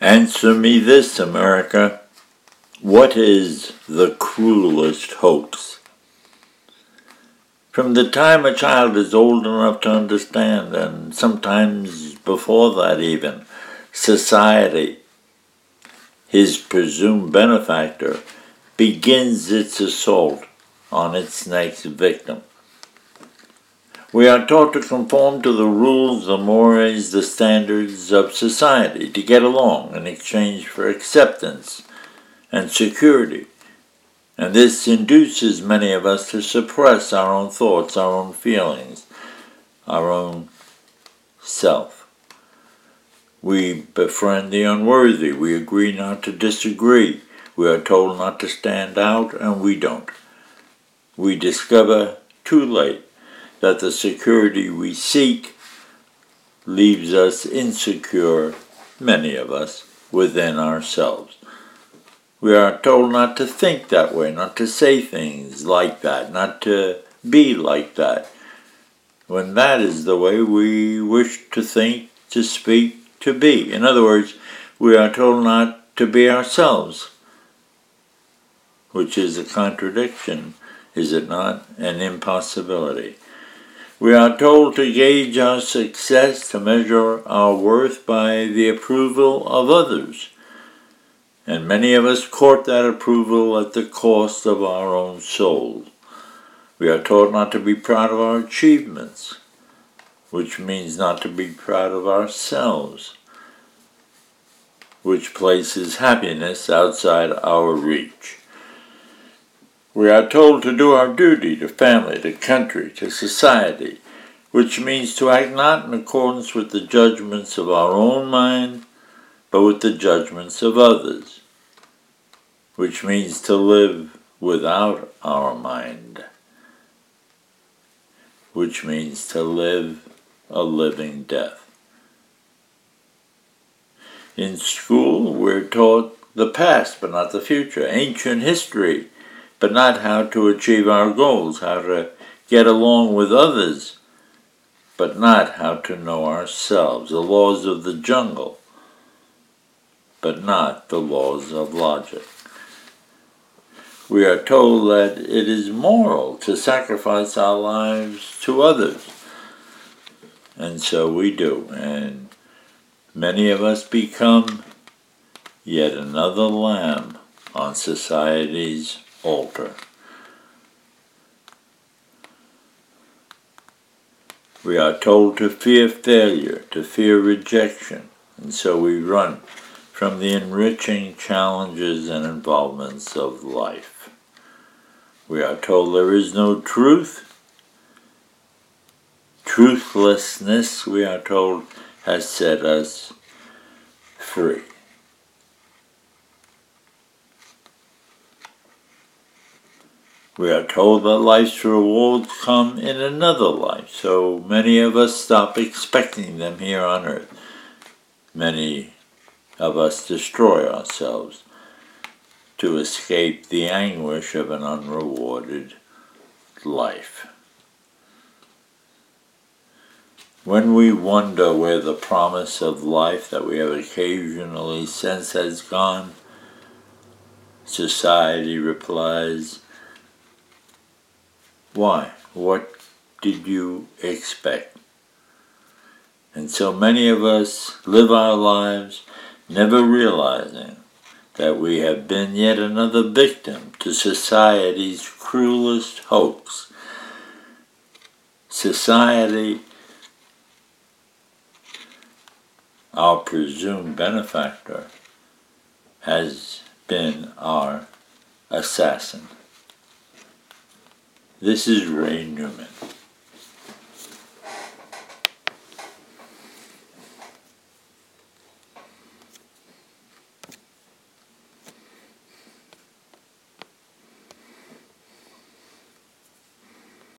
Answer me this, America. What is the cruelest hoax? From the time a child is old enough to understand, and sometimes before that even, society, his presumed benefactor, begins its assault on its next victim. We are taught to conform to the rules, the mores, the standards of society, to get along in exchange for acceptance and security. And this induces many of us to suppress our own thoughts, our own feelings, our own self. We befriend the unworthy. We agree not to disagree. We are told not to stand out, and we don't. We discover too late that the security we seek leaves us insecure, many of us, within ourselves. We are told not to think that way, not to say things like that, not to be like that, when that is the way we wish to think, to speak, to be. In other words, we are told not to be ourselves, which is a contradiction, is it not? An impossibility. We are told to gauge our success, to measure our worth by the approval of others. And many of us court that approval at the cost of our own soul. We are taught not to be proud of our achievements, which means not to be proud of ourselves, which places happiness outside our reach. We are told to do our duty to family, to country, to society, which means to act not in accordance with the judgments of our own mind, but with the judgments of others, which means to live without our mind, which means to live a living death. In school, we're taught the past, but not the future, ancient history but not how to achieve our goals, how to get along with others, but not how to know ourselves, the laws of the jungle, but not the laws of logic. We are told that it is moral to sacrifice our lives to others. And so we do. And many of us become yet another lamb on society's altar. We are told to fear failure, to fear rejection, and so we run from the enriching challenges and involvements of life. We are told there is no truth. Truthlessness, we are told, has set us free. We are told that life's rewards come in another life, so many of us stop expecting them here on earth. Many of us destroy ourselves to escape the anguish of an unrewarded life. When we wonder where the promise of life that we have occasionally sensed has gone, society replies, why? What did you expect? And so many of us live our lives never realizing that we have been yet another victim to society's cruelest hoax. Society, our presumed benefactor, has been our assassin. This is Ray Newman.